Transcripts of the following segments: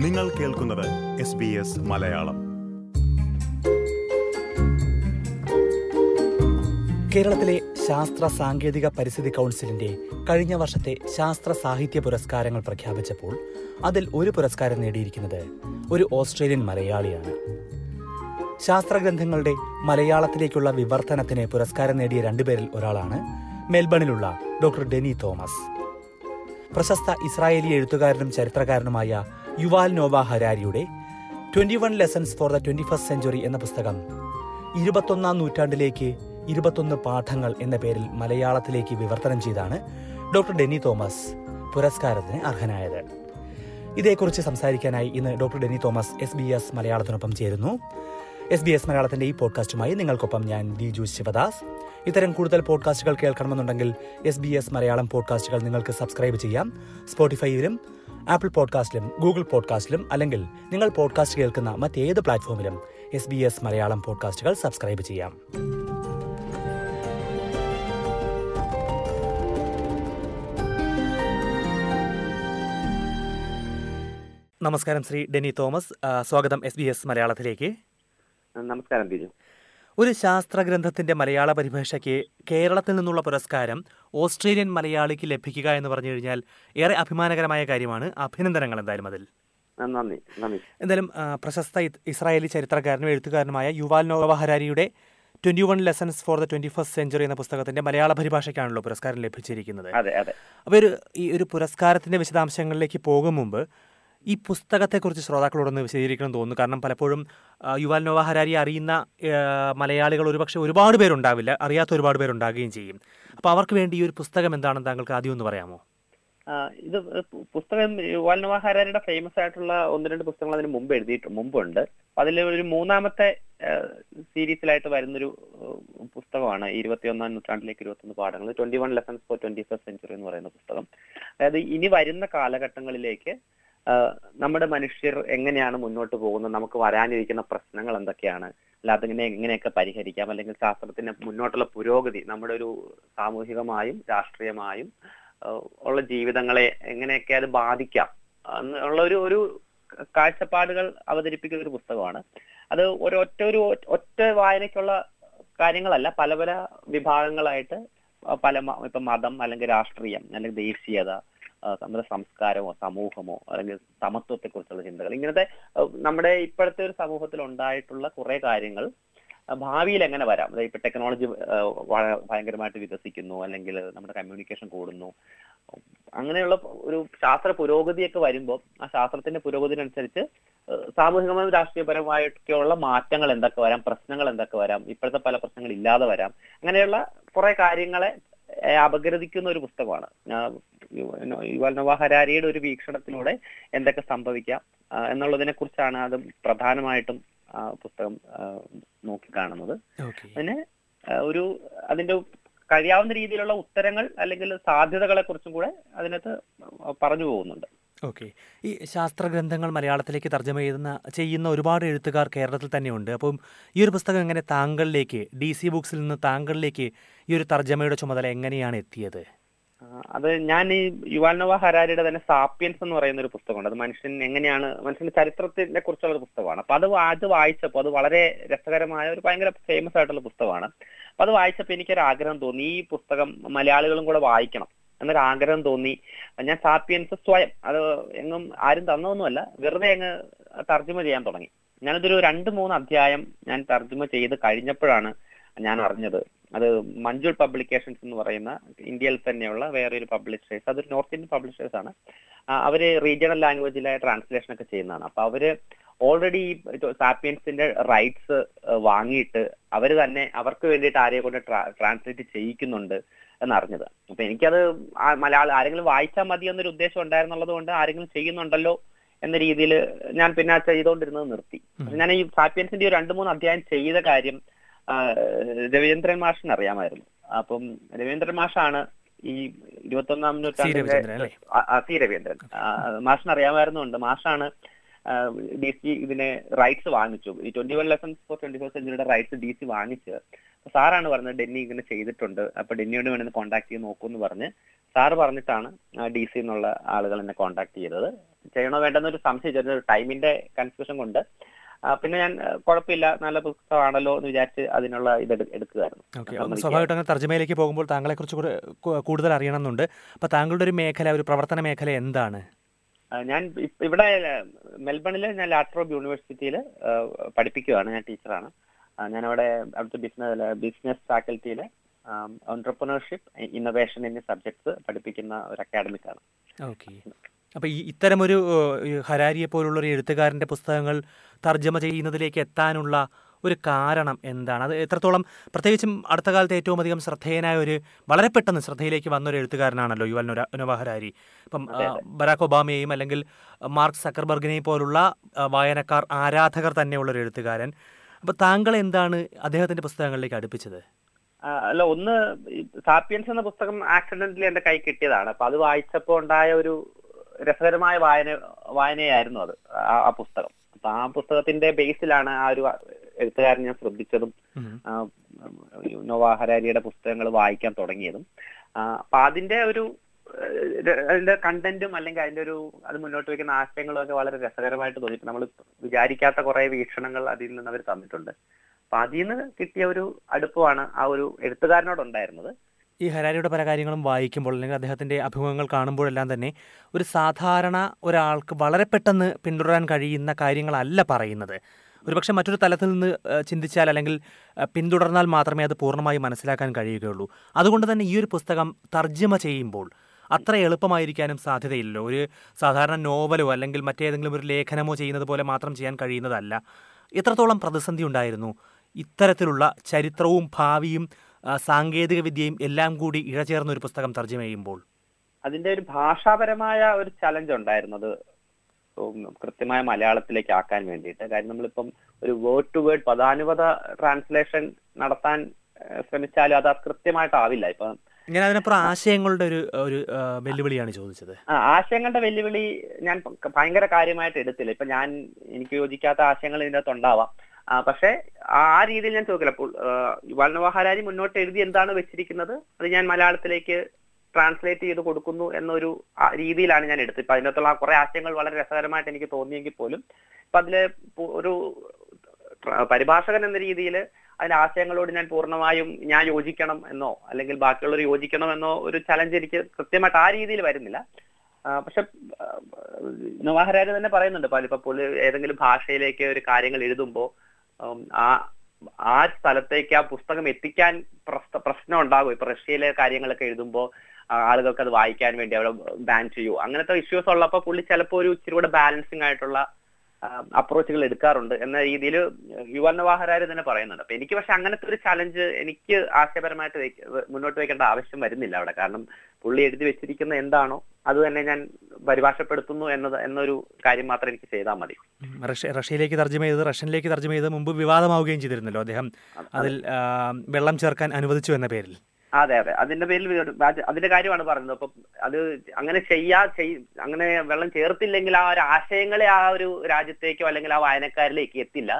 നിങ്ങൾ കേൾക്കുന്നത് S B S Malayalam. കേരളത്തിലെ ശാസ്ത്ര സാങ്കേതിക പരിസ്ഥിതി കൗൺസിലിന്റെ കഴിഞ്ഞ വർഷത്തെ ശാസ്ത്ര സാഹിത്യ പുരസ്കാരങ്ങൾ പ്രഖ്യാപിച്ചപ്പോൾ അതിൽ ഒരു പുരസ്കാരം നേടിയിരിക്കുന്നത് ഒരു ഓസ്ട്രേലിയൻ മലയാളിയാണ്. ശാസ്ത്ര ശാസ്ത്രഗ്രന്ഥങ്ങളുടെ മലയാളത്തിലേക്കുള്ള വിവർത്തനത്തിന് പുരസ്കാരം നേടിയ രണ്ടുപേരിൽ ഒരാളാണ് മെൽബണിലുള്ള ഡോക്ടർ ഡെനി തോമസ്. പ്രശസ്ത ഇസ്രായേലി എഴുത്തുകാരനും ചരിത്രകാരനുമായ Yuval Noah ഹരാരിയുടെ twenty one lessons for the twenty first century എന്ന പുസ്തകം ഇരുപത്തൊന്നാം നൂറ്റാണ്ടിലേക്ക് ഇരുപത്തൊന്ന് പാഠങ്ങൾ എന്ന പേരിൽ മലയാളത്തിലേക്ക് വിവർത്തനം ചെയ്താണ് ഡോക്ടർ ഡെന്നി തോമസ് പുരസ്കാരത്തിന് അർഹനായത്. ഇതേക്കുറിച്ച് സംസാരിക്കാനായി ഇന്ന് doctor Denny Thomas S B S മലയാളത്തിനൊപ്പം ചേരുന്നു. എസ് ബി എസ് മലയാളത്തിന്റെ ഈ പോഡ്കാസ്റ്റുമായി നിങ്ങൾക്കൊപ്പം ഞാൻ ദിജു ശിവദാസ്. ഇത്തരം കൂടുതൽ പോഡ്കാസ്റ്റുകൾ കേൾക്കണമെന്നുണ്ടെങ്കിൽ എസ് ബി എസ് മലയാളം പോഡ്കാസ്റ്റുകൾ നിങ്ങൾക്ക് സബ്സ്ക്രൈബ് ചെയ്യാം. സ്പോട്ടിഫൈയിലും ആപ്പിൾ പോഡ്കാസ്റ്റിലും ഗൂഗിൾ പോഡ്കാസ്റ്റിലും അല്ലെങ്കിൽ നിങ്ങൾ പോഡ്കാസ്റ്റ് കേൾക്കുന്ന മറ്റേത് പ്ലാറ്റ്ഫോമിലും എസ് ബി എസ് മലയാളം പോഡ്കാസ്റ്റുകൾ സബ്സ്ക്രൈബ് ചെയ്യാം. നമസ്കാരം ശ്രീ ഡെനി തോമസ്. സ്വാഗതം എസ് ബി എസ് മലയാളത്തിലേക്ക്. നമസ്കാരം ബിജു. ഒരു ശാസ്ത്രഗ്രന്ഥത്തിന്റെ മലയാള പരിഭാഷയ്ക്ക് കേരളത്തിൽ നിന്നുള്ള പുരസ്കാരം ഓസ്ട്രേലിയൻ മലയാളിക്ക് ലഭിക്കുക എന്ന് പറഞ്ഞു കഴിഞ്ഞാൽ ഏറെ അഭിമാനകരമായ കാര്യമാണ്. അഭിനന്ദനങ്ങൾ എന്തായാലും അതിൽ. നന്ദി നന്ദി. എന്തായാലും പ്രശസ്ത ഇസ്രായേലി ചരിത്രകാരനും എഴുത്തുകാരനുമായ Yuval Noah ഹരാരിയുടെ twenty one lessons for the twenty first century എന്ന പുസ്തകത്തിന്റെ മലയാള പരിഭാഷയ്ക്കാണല്ലോ പുരസ്കാരം ലഭിച്ചിരിക്കുന്നത്. അപ്പോൾ ഒരു ഈ ഒരു പുരസ്കാരത്തിന്റെ വിശദാംശങ്ങളിലേക്ക് പോകും മുമ്പ് ഈ പുസ്തകത്തെക്കുറിച്ച് ശ്രോതാക്കളോടൊന്ന് വിശദീകരിക്കണം തോന്നുന്നു. കാരണം പലപ്പോഴും യുവാൽ നോവ ഹരാരി അറിയുന്ന മലയാളികൾ ഒരുപക്ഷെ ഒരുപാട് പേരുണ്ടാവില്ല. അറിയാത്ത ഒരുപാട് പേരുണ്ടാകുകയും ചെയ്യും. അപ്പോൾ അവർക്ക് വേണ്ടി ഈ ഒരു പുസ്തകം എന്താണെന്ന് താങ്കൾക്ക് ആദ്യം ഒന്ന് പറയാമോ? ഇത് പുസ്തകം യുവാൽ നോവ ഹരാരിയുടെ ഫേമസ് ആയിട്ടുള്ള ഒന്ന് രണ്ട് പുസ്തകങ്ങൾ അതിന് മുമ്പ് എഴുതിയിട്ട് മുമ്പുണ്ട്. അതിൽ ഒരു മൂന്നാമത്തെ സീരീസിലായിട്ട് വരുന്നൊരു പുസ്തകമാണ് ഇരുപത്തിയൊന്നാം നൂറ്റാണ്ടിലേക്ക് ഇരുപത്തൊന്ന് പാഠങ്ങൾ. Twenty one lessons for twenty first century എന്ന് പറയുന്ന പുസ്തകം. അതായത് ഇനി വരുന്ന കാലഘട്ടങ്ങളിലേക്ക് നമ്മുടെ മനുഷ്യർ എങ്ങനെയാണ് മുന്നോട്ട് പോകുന്നത്? നമുക്ക് വരാനിരിക്കുന്ന പ്രശ്നങ്ങൾ എന്തൊക്കെയാണ്? അല്ല അതിങ്ങനെ എങ്ങനെയൊക്കെ പരിഹരിക്കാം? അല്ലെങ്കിൽ ശാസ്ത്രത്തിന്റെ മുന്നോട്ടുള്ള പുരോഗതി നമ്മുടെ ഒരു സാമൂഹികമായും രാഷ്ട്രീയമായും ഉള്ള ജീവിതങ്ങളെ എങ്ങനെയൊക്കെ അത് ബാധിക്കാം? എന്നുള്ള ഒരു ഒരു കാഴ്ചപ്പാടുകൾ അവതരിപ്പിക്കുന്ന ഒരു പുസ്തകമാണ്. അത് ഒരു ഒറ്റ ഒരു ഒറ്റ വായനയ്ക്കുള്ള കാര്യങ്ങളല്ല പല പല വിഭാഗങ്ങളായിട്ട് പല ഇപ്പൊ മതം അല്ലെങ്കിൽ രാഷ്ട്രീയം അല്ലെങ്കിൽ ദേശീയത നമ്മുടെ സംസ്കാരമോ സമൂഹമോ അല്ലെങ്കിൽ സമത്വത്തെ കുറിച്ചുള്ള ചിന്തകൾ. ഇങ്ങനത്തെ നമ്മുടെ ഇപ്പോഴത്തെ ഒരു സമൂഹത്തിൽ ഉണ്ടായിട്ടുള്ള കുറെ കാര്യങ്ങൾ ഭാവിയിൽ എങ്ങനെ വരാം? ഇപ്പൊ ടെക്നോളജി ഭയങ്കരമായിട്ട് വികസിക്കുന്നു അല്ലെങ്കിൽ നമ്മുടെ കമ്മ്യൂണിക്കേഷൻ കൂടുന്നു. അങ്ങനെയുള്ള ഒരു ശാസ്ത്ര പുരോഗതിയൊക്കെ വരുമ്പോൾ ആ ശാസ്ത്രത്തിന്റെ പുരോഗതിനനുസരിച്ച് സാമൂഹികമായും രാഷ്ട്രീയപരമായിട്ടൊക്കെയുള്ള മാറ്റങ്ങൾ എന്തൊക്കെ വരാം? പ്രശ്നങ്ങൾ എന്തൊക്കെ വരാം? ഇപ്പോഴത്തെ പല പ്രശ്നങ്ങൾ ഇല്ലാതെ വരാം. അങ്ങനെയുള്ള കുറെ കാര്യങ്ങളെ അപഗ്രഥിക്കുന്ന ഒരു പുസ്തകമാണ്. യുവൽ നോവ ഹരാരിയുടെ ഒരു വീക്ഷണത്തിലൂടെ എന്തൊക്കെ സംഭവിക്കാം എന്നുള്ളതിനെ കുറിച്ചാണ് അത് പ്രധാനമായിട്ടും ആ പുസ്തകം നോക്കിക്കാണുന്നത്. പിന്നെ ഒരു അതിന്റെ കഴിയാവുന്ന രീതിയിലുള്ള ഉത്തരങ്ങൾ അല്ലെങ്കിൽ സാധ്യതകളെ കുറിച്ചും കൂടെ അതിനകത്ത് പറഞ്ഞു പോകുന്നുണ്ട്. ഓക്കെ. ഈ ശാസ്ത്രഗ്രന്ഥങ്ങൾ മലയാളത്തിലേക്ക് തർജമ ചെയ്യുന്ന ചെയ്യുന്ന ഒരുപാട് എഴുത്തുകാർ കേരളത്തിൽ തന്നെയുണ്ട്. അപ്പം ഈ ഒരു പുസ്തകം എങ്ങനെ താങ്കളിലേക്ക് ഡി സി ബുക്സിൽ നിന്ന് താങ്കളിലേക്ക് ഈ ഒരു തർജമയുടെ ചുമതല എങ്ങനെയാണ് എത്തിയത്? അത് ഞാൻ ഈ യുവാൽ നവ ഹരാരിയുടെ തന്നെ സാപ്പിയൻസ് എന്ന് പറയുന്ന ഒരു പുസ്തകമുണ്ട്. അത് മനുഷ്യൻ എങ്ങനെയാണ് മനുഷ്യന്റെ ചരിത്രത്തിനെ കുറിച്ചുള്ള ഒരു പുസ്തകമാണ്. അപ്പൊ അത് അത് വായിച്ചപ്പോൾ അത് വളരെ രസകരമായ ഒരു ഭയങ്കര ഫേമസ് ആയിട്ടുള്ള പുസ്തകമാണ്. അപ്പൊ അത് വായിച്ചപ്പോൾ എനിക്കൊരു ആഗ്രഹം തോന്നി. ഈ പുസ്തകം മലയാളികളും കൂടെ വായിക്കണം എന്നൊരു ആഗ്രഹം തോന്നി. ഞാൻ സാപ്പിയൻസ് സ്വയം അത് എങ്ങും ആരും തന്നൊന്നുമല്ല വെറുതെ അങ്ങ് തർജമ ചെയ്യാൻ തുടങ്ങി. ഞാനതൊരു രണ്ട് മൂന്ന് അധ്യായം ഞാൻ തർജമ ചെയ്ത് കഴിഞ്ഞപ്പോഴാണ് ഞാൻ അറിഞ്ഞത്. അത് മഞ്ജുൾ പബ്ലിക്കേഷൻസ് എന്ന് പറയുന്ന ഇന്ത്യയിൽ തന്നെയുള്ള വേറെ ഒരു പബ്ലിഷേഴ്സ് അതൊരു നോർത്ത് ഇന്ത്യൻ പബ്ലിഷേഴ്സ് ആണ് അവർ റീജിയണൽ ലാംഗ്വേജിലായ ട്രാൻസ്ലേഷൻ ഒക്കെ ചെയ്യുന്നതാണ്. അപ്പൊ അവർ ഓൾറെഡി ഈ സാപ്പിയൻസിന്റെ റൈറ്റ്സ് വാങ്ങിയിട്ട് അവർ തന്നെ അവർക്ക് വേണ്ടിയിട്ട് ആരെയും കൊണ്ട് ട്രാൻസ്ലേറ്റ് ചെയ്യിക്കുന്നുണ്ട് എന്നറിഞ്ഞത്. അപ്പൊ എനിക്കത് മലയാളം ആരെങ്കിലും വായിച്ചാൽ മതി എന്നൊരു ഉദ്ദേശം ഉണ്ടായിരുന്നുള്ളത് കൊണ്ട് ആരെങ്കിലും ചെയ്യുന്നുണ്ടല്ലോ എന്ന രീതിയിൽ ഞാൻ പിന്നെ ചെയ്തുകൊണ്ടിരുന്നത് നിർത്തി. ഞാൻ ഈ സാപ്പിയൻസിന്റെ ഒരു രണ്ട് മൂന്ന് അധ്യായം ചെയ്ത കാര്യം രവീന്ദ്രൻ മാഷിന് അറിയാമായിരുന്നു. അപ്പം രവീന്ദ്രൻ മാഷാണ് ഈ ഇരുപത്തൊന്നാം നൂറ്റാണ്ടിന്റെ സി രവീന്ദ്രൻ. മാഷിന് അറിയാമായിരുന്നുണ്ട് മാഷാണ് ഡി സി ഇതിനെ റൈറ്റ്സ് വാങ്ങിച്ചു. ഈ twenty one lessons for twenty four സെഞ്ചുറിയുടെ rights D C വാങ്ങിച്ച് സാറാണ് പറഞ്ഞത് ഡെന്നി ഇങ്ങനെ ചെയ്തിട്ടുണ്ട്. അപ്പൊ ഡെന്നിയോട് വേണമെന്ന് കോൺടാക്ട് ചെയ്ത് നോക്കൂ എന്ന് പറഞ്ഞ് സാറ് പറഞ്ഞിട്ടാണ് ഡി സി എന്നുള്ള ആളുകൾ എന്നെ കോൺടാക്ട് ചെയ്തത്. ചെയ്യണോ വേണ്ടെന്നൊരു സംശയം ചെറിയൊരു ടൈമിന്റെ കൺഫ്യൂഷൻ കൊണ്ട്. പിന്നെ ഞാൻ കുഴപ്പമില്ല നല്ല പുസ്തകമാണല്ലോ എന്ന് വിചാരിച്ച് അതിനുള്ള ഇത് എടുക്കുകയായിരുന്നു സ്വാഭാവികമായിട്ട് അങ്ങനെ തർജമയിലേക്ക് പോകുമ്പോൾ താങ്കളെ കുറിച്ച് കൂടുതൽ അറിയണമെന്നുണ്ട് അപ്പൊ താങ്കളുടെ ഒരു മേഖല ഒരു പ്രവർത്തന മേഖല എന്താണ്? ഞാൻ ഇവിടെ മെൽബണിലെ ഞാൻ ലാട്രോബ് യൂണിവേഴ്സിറ്റിയിൽ പഠിപ്പിക്കുകയാണ് ഞാൻ ടീച്ചറാണ്. അവിടെ അവിടുത്തെ ബിസിനസ് ബിസിനസ് ഫാക്കൽറ്റിയിൽ ഓൺടർപ്രണർഷിപ്പ് ഇന്നോവേഷൻ എന്നീ സബ്ജക്ട്സ് പഠിപ്പിക്കുന്ന ഒരു അക്കാഡമിക് ആണ്. അപ്പോൾ ഈ ഇത്തരമൊരു ഹരാരിയെ പോലുള്ള ഒരു എഴുത്തുകാരന്റെ പുസ്തകങ്ങൾ തർജമ ചെയ്യുന്നതിലേക്ക് എത്താനുള്ള ഒരു കാരണം എന്താണ്? അത് എത്രത്തോളം പ്രത്യേകിച്ചും അടുത്ത കാലത്ത് ഏറ്റവും അധികം ശ്രദ്ധേയനായ ഒരു വളരെ പെട്ടെന്ന് ശ്രദ്ധയിലേക്ക് വന്ന ഒരു എഴുത്തുകാരനാണല്ലോ യുവൽ നൊര- നൊവ ഹരാരി ഇപ്പം ബരാക് ഒബാമയെയും അല്ലെങ്കിൽ മാർക്ക് സക്കർബർഗിനെയും പോലുള്ള വായനക്കാർ ആരാധകർ തന്നെയുള്ള ഒരു എഴുത്തുകാരൻ. അപ്പോൾ താങ്കൾ എന്താണ് അദ്ദേഹത്തിന്റെ പുസ്തകങ്ങളിലേക്ക് അടുപ്പിച്ചത്? അല്ല ഒന്ന് സാപ്പിയൻസ് എന്ന പുസ്തകം ആക്സിഡന്റലി എന്റെ കൈ കിട്ടിയതാണ്. അപ്പൊ അത് വായിച്ചപ്പോൾ ഉണ്ടായ ഒരു രസകരമായ വായന വായനയായിരുന്നു അത് ആ- ആ പുസ്തകം. അപ്പൊ ആ പുസ്തകത്തിന്റെ ബേസിലാണ് ആ ഒരു എഴുത്തുകാരൻ ഞാൻ ശ്രദ്ധിച്ചതും നോവാഹരാരിയുടെ നോവ ഹരാരിയുടെ പുസ്തകങ്ങൾ വായിക്കാൻ തുടങ്ങിയതും. അപ്പൊ അതിന്റെ ഒരു അതിന്റെ കണ്ടന്റും അല്ലെങ്കിൽ അതിന്റെ ഒരു അത് മുന്നോട്ട് വെക്കുന്ന ആശയങ്ങളും ഒക്കെ വളരെ രസകരമായിട്ട് തോന്നി നമ്മൾ വിചാരിക്കാത്ത കുറെ വീക്ഷണങ്ങൾ അതിൽ നിന്ന് അവർ തന്നിട്ടുണ്ട്. അപ്പൊ അതിൽ നിന്ന് കിട്ടിയ ഒരു അടുപ്പമാണ് ആ ഒരു എഴുത്തുകാരനോട് ഉണ്ടായിരുന്നത് ഈ ഹരാരിയുടെ പല കാര്യങ്ങളും വായിക്കുമ്പോൾ അല്ലെങ്കിൽ അദ്ദേഹത്തിന്റെ അഭിമുഖങ്ങൾ കാണുമ്പോഴെല്ലാം തന്നെ ഒരു സാധാരണ ഒരാൾക്ക് വളരെ പെട്ടെന്ന് പിന്തുടരാൻ കഴിയുന്ന കാര്യങ്ങളല്ല പറയുന്നത്. ഒരുപക്ഷെ മറ്റൊരു തലത്തിൽ നിന്ന് ചിന്തിച്ചാൽ അല്ലെങ്കിൽ പിന്തുടർന്നാൽ മാത്രമേ അത് പൂർണമായി മനസ്സിലാക്കാൻ കഴിയുകയുള്ളൂ. അതുകൊണ്ട് തന്നെ ഈ ഒരു പുസ്തകം തർജമ ചെയ്യുമ്പോൾ അത്ര എളുപ്പമായിരിക്കാനും സാധ്യതയില്ലല്ലോ. ഒരു സാധാരണ നോവലോ അല്ലെങ്കിൽ മറ്റേതെങ്കിലും ഒരു ലേഖനമോ ചെയ്യുന്നത് പോലെ മാത്രം ചെയ്യാൻ കഴിയുന്നതല്ല. എത്രത്തോളം പ്രതിസന്ധി ഉണ്ടായിരുന്നു. ഇത്തരത്തിലുള്ള ചരിത്രവും ഭാവിയും സാങ്കേതിക വിദ്യയും എല്ലാം കൂടി ഇഴചേർന്ന ഒരു പുസ്തകം തർജമ ചെയ്യുമ്പോൾ. അതിന്റെ ഒരു ഭാഷാപരമായ ഒരു ചലഞ്ച് ഉണ്ടായിരുന്നത് കൃത്യമായ മലയാളത്തിലേക്ക് ആക്കാൻ വേണ്ടിയിട്ട്. കാര്യം നമ്മളിപ്പം ഒരു വേർഡ് ടു വേർഡ് പദാനുപത ട്രാൻസ്ലേഷൻ നടത്താൻ ശ്രമിച്ചാലും അത് കൃത്യമായിട്ടാവില്ല ഇപ്പൊ ഞാൻ അതിനപ്പുറം ആശയങ്ങളുടെ ഒരു ഒരു വെല്ലുവിളിയാണ് ചോദിച്ചത്. ആ, ആശയങ്ങളുടെ വെല്ലുവിളി ഞാൻ ഭയങ്കര കാര്യമായിട്ട് എടുത്തില്ല. ഇപ്പൊ ഞാൻ എനിക്ക് യോജിക്കാത്ത ആശയങ്ങൾ ഇതിനകത്ത് ഉണ്ടാവാം. പക്ഷേ ആ രീതിയിൽ ഞാൻ ചോദിക്കില്ല. അപ്പോൾ നവാ മുന്നോട്ട് എഴുതി എന്താണ് വെച്ചിരിക്കുന്നത്? അത് ഞാൻ മലയാളത്തിലേക്ക് ട്രാൻസ്ലേറ്റ് ചെയ്ത് കൊടുക്കുന്നു എന്നൊരു രീതിയിലാണ് ഞാൻ എടുത്തത്. ഇപ്പൊ അതിനകത്തുള്ള കുറെ ആശയങ്ങൾ വളരെ രസകരമായിട്ട് എനിക്ക് തോന്നിയെങ്കിൽ പോലും ഇപ്പൊ അതിൽ ഒരു പരിഭാഷകൻ എന്ന രീതിയിൽ അതിന്റെ ആശയങ്ങളോട് ഞാൻ പൂർണമായും ഞാൻ യോജിക്കണം എന്നോ അല്ലെങ്കിൽ ബാക്കിയുള്ളവർ യോജിക്കണം എന്നോ ഒരു ചലഞ്ച് എനിക്ക് കൃത്യമായിട്ട് ആ രീതിയിൽ വരുന്നില്ല. പക്ഷെ നവാഹരാര് തന്നെ പറയുന്നുണ്ട്. പല ഇപ്പൊ ഏതെങ്കിലും ഭാഷയിലേക്ക് ഒരു കാര്യങ്ങൾ എഴുതുമ്പോൾ ആ ആ സ്ഥലത്തേക്ക് ആ പുസ്തകം എത്തിക്കാൻ പ്രശ്ന- പ്രശ്നം ഉണ്ടാകും. ഇപ്പൊ റഷ്യയിലെ കാര്യങ്ങളൊക്കെ എഴുതുമ്പോൾ ആളുകൾക്ക് അത് വായിക്കാൻ വേണ്ടി അവിടെ ബാൻ ചെയ്യൂ. അങ്ങനത്തെ ഇഷ്യൂസ് ഉള്ളപ്പോൾ പുള്ളി ചിലപ്പോൾ ഒരു ഇച്ചിരി കൂടെ ബാലൻസിങ് ആയിട്ടുള്ള അപ്രോച്ചുകൾ എടുക്കാറുണ്ട്. എന്ന രീതിയിൽ നവാഹരാര് തന്നെ പറയുന്നുണ്ട്. അപ്പൊ എനിക്ക് പക്ഷെ അങ്ങനത്തെ ഒരു ചലഞ്ച് എനിക്ക് ആശയപരമായിട്ട് മുന്നോട്ട് വെക്കേണ്ട ആവശ്യം വരുന്നില്ല അവിടെ. കാരണം പുള്ളി എഴുതി വെച്ചിരിക്കുന്ന എന്താണോ അത് തന്നെ ഞാൻ പരിഭാഷപ്പെടുത്തുന്നു എന്നത് എന്നൊരു കാര്യം മാത്രം എനിക്ക് ചെയ്താൽ മതി. റഷ്യയിലേക്ക് തർജമ ചെയ്ത് റഷ്യനിലേക്ക് തർജമ ചെയ്ത് മുമ്പ് വിവാദമാവുകയും ചെയ്തിരുന്നല്ലോ അദ്ദേഹം. അതിൽ വെള്ളം ചേർക്കാൻ അനുവദിച്ചു എന്ന പേരിൽ. അതെ അതെ. അതിന്റെ പേരിൽ അതിന്റെ കാര്യമാണ് പറയുന്നത് അപ്പൊ അത് അങ്ങനെ ചെയ്യാ ചെയ് അങ്ങനെ വെള്ളം ചേർത്തില്ലെങ്കിൽ ആ ഒരു ആശയങ്ങളെ ആ ഒരു രാജ്യത്തേക്കോ അല്ലെങ്കിൽ ആ വായനക്കാരിലേക്ക് എത്തില്ല.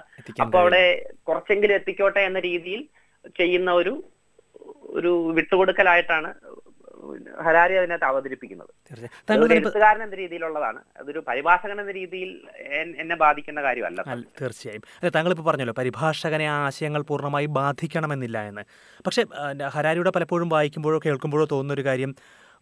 അപ്പൊ അവിടെ കുറച്ചെങ്കിലും എത്തിക്കോട്ടെ എന്ന രീതിയിൽ ചെയ്യുന്ന ഒരു ഒരു വിട്ടുകൊടുക്കലായിട്ടാണ് ഹരാരി അതിനകത്ത് അവതരിപ്പിക്കുന്നത്. താങ്കൾ എഴുത്തുകാരൻ എന്ന രീതിയിലുള്ളതാണ്. അതൊരു പരിഭാഷകൻ എന്ന രീതിയിൽ എന്നെ ബാധിക്കുന്ന കാര്യമല്ല തീർച്ചയായും. താങ്കൾ താങ്കളിപ്പോൾ പറഞ്ഞല്ലോ പരിഭാഷകനെ ആ ആശയങ്ങൾ പൂർണമായി ബാധിക്കണമെന്നില്ല എന്ന്. പക്ഷേ ഹരാരിയുടെ പലപ്പോഴും വായിക്കുമ്പോഴോ കേൾക്കുമ്പോഴോ തോന്നുന്ന ഒരു കാര്യം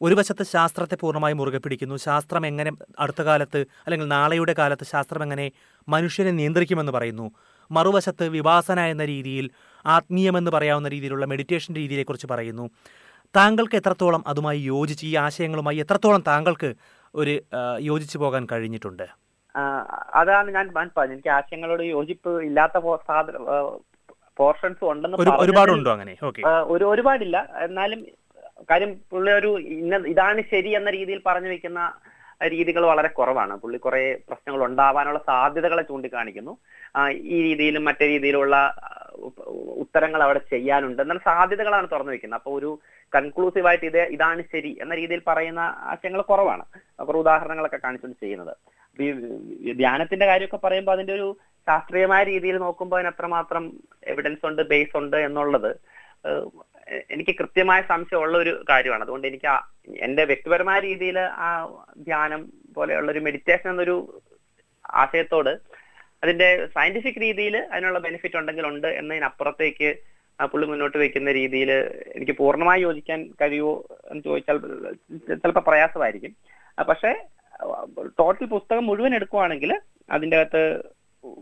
ഒരു വശത്ത് ശാസ്ത്രത്തെ പൂർണമായി മുറുകെ പിടിക്കുന്നു. ശാസ്ത്രം എങ്ങനെ അടുത്ത കാലത്ത് അല്ലെങ്കിൽ നാളെയുടെ കാലത്ത് ശാസ്ത്രം എങ്ങനെ മനുഷ്യനെ നിയന്ത്രിക്കുമെന്ന് പറയുന്നു. മറുവശത്ത് വിവാസന എന്ന രീതിയിൽ ആത്മീയമെന്ന് പറയാവുന്ന രീതിയിലുള്ള മെഡിറ്റേഷൻ രീതിയെക്കുറിച്ച് പറയുന്നു. താങ്കൾക്ക് എത്രത്തോളം അതുമായി യോജിച്ച് ഈ ആശയങ്ങളുമായി എത്രത്തോളം താങ്കൾക്ക് ഒരു യോജിച്ച് പോകാൻ കഴിഞ്ഞിട്ടുണ്ട്? അതാണ് ഞാൻ പറഞ്ഞത്. എനിക്ക് ആശയങ്ങളോട് യോജിപ്പ് ഇല്ലാത്ത പോർഷൻസ് ഉണ്ടെന്ന് ഒരുപാടുണ്ടോ അങ്ങനെ? ഒരു ഒരുപാടില്ല. എന്നാലും കാര്യം പുള്ളി ഒരു ഇന്ന ഇതാണ് ശരി എന്ന രീതിയിൽ പറഞ്ഞു വെക്കുന്ന രീതികൾ വളരെ കുറവാണ്. പുള്ളി കുറെ പ്രശ്നങ്ങൾ ഉണ്ടാവാനുള്ള സാധ്യതകളെ ചൂണ്ടിക്കാണിക്കുന്നു. ഈ രീതിയിലും മറ്റേ രീതിയിലുള്ള ഉത്തരങ്ങൾ അവിടെ ചെയ്യാനുണ്ട്. എന്നാൽ സാധ്യതകളാണ് തുറന്നു വെക്കുന്നത്. അപ്പൊ ഒരു കൺക്ലൂസീവ് ആയിട്ട് ഇത് ഇതാണ് ശരി എന്ന രീതിയിൽ പറയുന്ന ആശയങ്ങൾ കുറവാണ്. കുറെ ഉദാഹരണങ്ങളൊക്കെ കാണിച്ചുകൊണ്ട് ചെയ്യുന്നത്. ധ്യാനത്തിന്റെ കാര്യമൊക്കെ പറയുമ്പോൾ അതിന്റെ ഒരു ശാസ്ത്രീയമായ രീതിയിൽ നോക്കുമ്പോൾ അതിന് എത്രമാത്രം എവിഡൻസ് ഉണ്ട് ബേസ് ഉണ്ട് എന്നുള്ളത് എനിക്ക് കൃത്യമായ സംശയമുള്ള ഒരു കാര്യമാണ്. അതുകൊണ്ട് എനിക്ക് എന്റെ വ്യക്തിപരമായ രീതിയിൽ ആ ധ്യാനം പോലെയുള്ള ഒരു മെഡിറ്റേഷൻ എന്നൊരു ആശയത്തോട് അതിന്റെ സയന്റിഫിക് രീതിയിൽ അതിനുള്ള ബെനിഫിറ്റ് ഉണ്ടെങ്കിൽ ഉണ്ട് എന്നതിനപ്പുറത്തേക്ക് ആ പുള്ളി മുന്നോട്ട് വെക്കുന്ന രീതിയിൽ എനിക്ക് പൂർണമായി യോജിക്കാൻ കഴിയുമോ എന്ന് ചോദിച്ചാൽ ചിലപ്പോൾ പ്രയാസമായിരിക്കും. പക്ഷേ ടോട്ടൽ പുസ്തകം മുഴുവൻ എടുക്കുവാണെങ്കിൽ അതിന്റെ അകത്ത്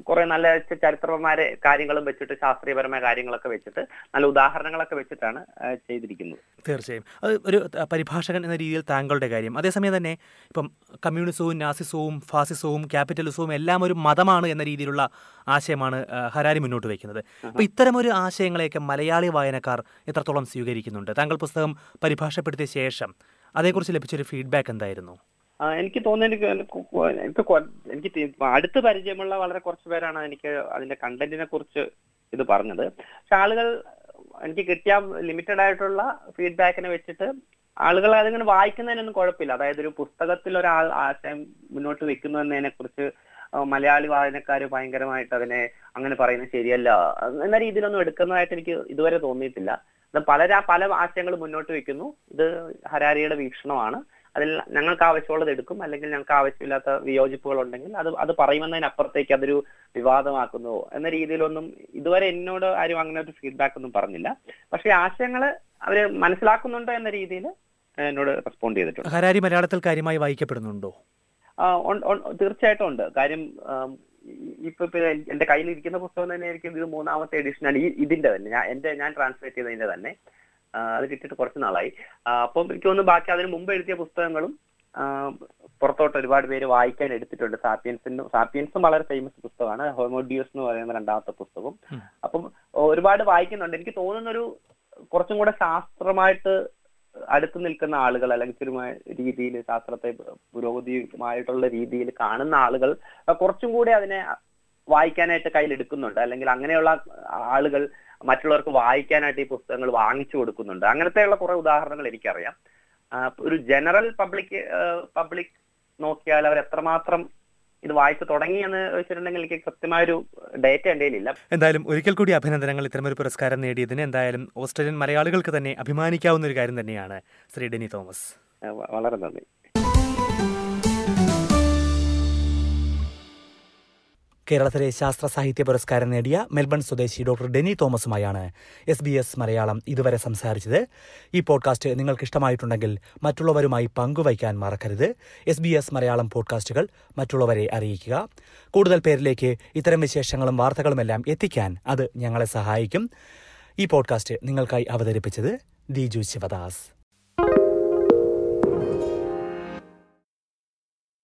കുറെ നല്ല ചരിത്രപരമായ കാര്യങ്ങളും വെച്ചിട്ട് ശാസ്ത്രീയപരമായ കാര്യങ്ങളൊക്കെ വെച്ചിട്ട് നല്ല ഉദാഹരണങ്ങളൊക്കെ വെച്ചിട്ടാണ് ചെയ്തിരിക്കുന്നത്. തീർച്ചയായും. അത് ഒരു പരിഭാഷകൻ എന്ന രീതിയിൽ താങ്കളുടെ കാര്യം. അതേസമയം തന്നെ ഇപ്പം കമ്മ്യൂണിസവും നാസിസവും ഫാസിസവും ക്യാപിറ്റലിസവും എല്ലാം ഒരു മതമാണ് എന്ന രീതിയിലുള്ള ആശയമാണ് ഹരാരി മുന്നോട്ട് വയ്ക്കുന്നത് അപ്പോൾ ഇത്തരമൊരു ആശയങ്ങളെയൊക്കെ മലയാളി വായനക്കാർ എത്രത്തോളം സ്വീകരിക്കുന്നുണ്ട്? താങ്കൾ പുസ്തകം പരിഭാഷപ്പെടുത്തിയ ശേഷം അതേക്കുറിച്ച് ലഭിച്ചൊരു ഫീഡ്ബാക്ക് എന്തായിരുന്നു? എനിക്ക് തോന്നുന്നു എനിക്ക് എനിക്ക് അടുത്ത് പരിചയമുള്ള വളരെ കുറച്ച് പേരാണ് എനിക്ക് അതിന്റെ കണ്ടന്റിനെ കുറിച്ച് ഇത് പറഞ്ഞത്. പക്ഷെ ആളുകൾ എനിക്ക് കിട്ടിയ ലിമിറ്റഡ് ആയിട്ടുള്ള ഫീഡ്ബാക്കിനെ വെച്ചിട്ട് ആളുകൾ അതിങ്ങനെ വായിക്കുന്നതിനൊന്നും കുഴപ്പമില്ല. അതായത് ഒരു പുസ്തകത്തിൽ ഒരാൾ ആശയം മുന്നോട്ട് വെക്കുന്നു എന്നതിനെ കുറിച്ച് മലയാളി വായനക്കാർ ഭയങ്കരമായിട്ട് അതിനെ അങ്ങനെ പറയുന്നത് ശരിയല്ല എന്ന രീതിയിലൊന്നും എടുക്കുന്നതായിട്ട് എനിക്ക് ഇതുവരെ തോന്നിയിട്ടില്ല. പല പല ആശയങ്ങൾ മുന്നോട്ട് വെക്കുന്നു. ഇത് ഹരാരിയുടെ വീക്ഷണമാണ്. അതിൽ ഞങ്ങൾക്ക് ആവശ്യമുള്ളത് എടുക്കും. അല്ലെങ്കിൽ ഞങ്ങൾക്ക് ആവശ്യമില്ലാത്ത വിയോജിപ്പുകൾ ഉണ്ടെങ്കിൽ അത് അത് പറയുമെന്നതിനപ്പുറത്തേക്ക് അതൊരു വിവാദമാക്കുന്നു എന്ന രീതിയിലൊന്നും ഇതുവരെ എന്നോട് ആരും അങ്ങനെ ഒരു ഫീഡ്ബാക്ക് ഒന്നും പറഞ്ഞില്ല. പക്ഷേ ആശയങ്ങൾ അവർ മനസ്സിലാക്കുന്നുണ്ട് എന്ന രീതിയിൽ എന്നോട് റെസ്പോണ്ട് ചെയ്തിട്ടുണ്ട്. ഹരാരി മലയാളത്തിൽ കാര്യമായി വായിക്കപ്പെടുന്നുണ്ടോ. തീർച്ചയായിട്ടും ഉണ്ട്. കാര്യം ഇപ്പൊ എന്റെ കയ്യിൽ ഇരിക്കുന്ന പുസ്തകം തന്നെ ആയിരിക്കും ഇത് മൂന്നാമത്തെ എഡിഷനാണ് ഈ ഇതിന്റെ തന്നെ. ഞാൻ എന്റെ ഞാൻ ട്രാൻസ്ലേറ്റ് ചെയ്തതിന്റെ തന്നെ. അത് കിട്ടിയിട്ട് കുറച്ച് നാളായി. അപ്പം എനിക്ക് തോന്നുന്നു ബാക്കി അതിന് മുമ്പ് എഴുതിയ പുസ്തകങ്ങളും പുറത്തോട്ട് ഒരുപാട് പേര് വായിക്കാൻ എടുത്തിട്ടുണ്ട്. സാപ്പിയൻസിനും സാപ്പിയൻസും വളരെ ഫേമസ് പുസ്തകമാണ്. ഹോമോഡിയോസ് എന്ന് പറയുന്ന രണ്ടാമത്തെ പുസ്തകം. അപ്പം ഒരുപാട് വായിക്കുന്നുണ്ട്. എനിക്ക് തോന്നുന്ന ഒരു കുറച്ചും കൂടെ ശാസ്ത്രമായിട്ട് അടുത്ത് നിൽക്കുന്ന ആളുകൾ അല്ലെങ്കിൽ രീതിയിൽ ശാസ്ത്രത്തെ പുരോഗതിയുമായിട്ടുള്ള രീതിയിൽ കാണുന്ന ആളുകൾ കുറച്ചും കൂടെ അതിനെ വായിക്കാനായിട്ട് കയ്യിൽ എടുക്കുന്നുണ്ട്. അല്ലെങ്കിൽ അങ്ങനെയുള്ള ആളുകൾ മറ്റുള്ളവർക്ക് വായിക്കാനായിട്ട് ഈ പുസ്തകങ്ങൾ വാങ്ങിച്ചു കൊടുക്കുന്നുണ്ട്. അങ്ങനത്തെയുള്ള കുറെ ഉദാഹരണങ്ങൾ എനിക്കറിയാം. ഒരു ജനറൽ പബ്ലിക് പബ്ലിക് നോക്കിയാൽ അവർ എത്രമാത്രം ഇത് വായിച്ചു തുടങ്ങി എന്ന് വെച്ചിട്ടുണ്ടെങ്കിൽ എനിക്ക് കൃത്യമായ ഒരു ഡേറ്റ എന്റെ ഇല്ല എന്തായാലും ഒരിക്കൽ കൂടി അഭിനന്ദനങ്ങൾ ഇത്തരമൊരു പുരസ്കാരം നേടിയതിന്. എന്തായാലും ഓസ്ട്രേലിയൻ മലയാളികൾക്ക് തന്നെ അഭിമാനിക്കാവുന്ന ഒരു കാര്യം തന്നെയാണ് ശ്രീ ഡെനി തോമസ്. വളരെ നന്ദി. കേരളത്തിലെ ശാസ്ത്ര സാഹിത്യ പുരസ്കാരം നേടിയ മെൽബൺ സ്വദേശി ഡോക്ടർ ഡെനി തോമസുമായാണ് എസ് ബി എസ് മലയാളം ഇതുവരെ സംസാരിച്ചത്. ഈ പോഡ്കാസ്റ്റ് നിങ്ങൾക്ക് ഇഷ്ടമായിട്ടുണ്ടെങ്കിൽ മറ്റുള്ളവരുമായി പങ്കുവയ്ക്കാൻ മറക്കരുത്. എസ് ബി എസ് മലയാളം പോഡ്കാസ്റ്റുകൾ മറ്റുള്ളവരെ അറിയിക്കുക. കൂടുതൽ പേരിലേക്ക് ഇത്തരം വിശേഷങ്ങളും വാർത്തകളുമെല്ലാം എത്തിക്കാൻ അത് ഞങ്ങളെ സഹായിക്കും. ഈ പോഡ്കാസ്റ്റ് നിങ്ങൾക്കായി അവതരിപ്പിച്ചത് ദിജു ശിവദാസ്.